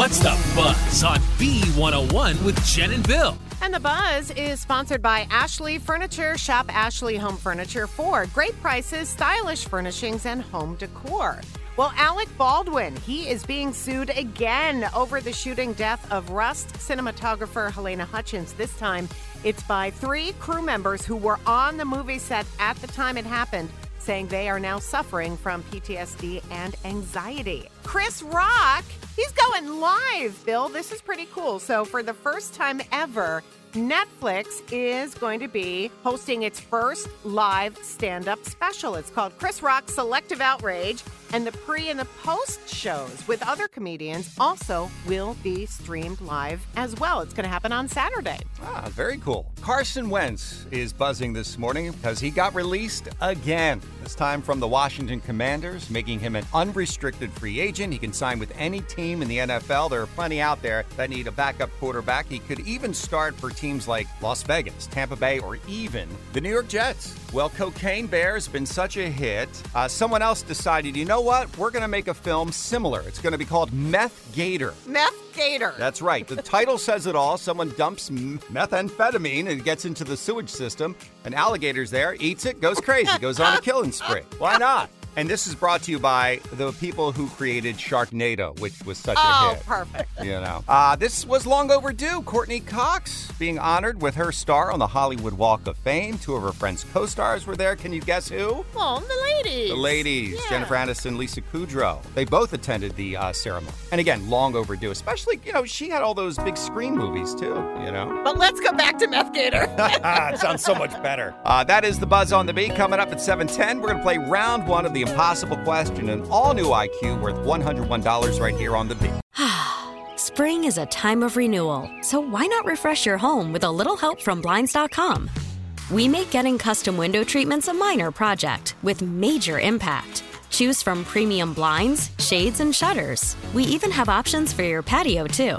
What's the buzz on B101 with Jen and Bill? And the buzz is sponsored by Ashley Furniture. Shop Ashley Home Furniture for great prices, stylish furnishings, and home decor. Well, Alec Baldwin, he is being sued again over the shooting death of Rust cinematographer Halyna Hutchins. This time, it's by three crew members who were on the movie set at the time it happened, saying they are now suffering from PTSD and anxiety. Chris Rock, he's going live, Bill. This is pretty cool. So, for the first time ever, Netflix is going to be hosting its first live stand up special. It's called Chris Rock Selective Outrage, and the pre and the post shows with other comedians also will be streamed live as well. It's going to happen on Saturday. Ah, very cool. Carson Wentz is buzzing this morning because he got released again. This time from the Washington Commanders, making him an unrestricted free agent. He can sign with any team in the NFL. There are plenty out there that need a backup quarterback. He could even start for teams like Las Vegas, Tampa Bay, or even the New York Jets. Well, Cocaine Bear has been such a hit. Uh, someone else decided, you know what? We're going to make a film similar. It's going to be called Meth Gator. Meth Gator. That's right. The title says it all. Someone dumps methamphetamine and gets into the sewage system. An alligator's there, eats it, goes crazy, goes on a killing spree. Why not? And this is brought to you by the people who created Sharknado, which was such oh, a hit. Oh, perfect. You know, uh, this was long overdue. Courteney Cox being honored with her star on the Hollywood Walk of Fame. Two of her friends' co-stars were there. Can you guess who? Well, the ladies. The ladies, Yeah. Jennifer Aniston, Lisa Kudrow. They both attended the uh, ceremony. And again, long overdue. Especially, you know, she had all those big screen movies too. You know. But let's go back to Meth Gator. it sounds so much better. Uh, that is the buzz on the beat. Coming up at 7:10, we're going to play round one of the impossible question, an all-new IQ worth $101 right here on the beat. Spring is a time of renewal, so why not refresh your home with a little help from Blinds.com? We make getting custom window treatments a minor project with major impact. Choose from premium blinds, shades, and shutters. We even have options for your patio, too.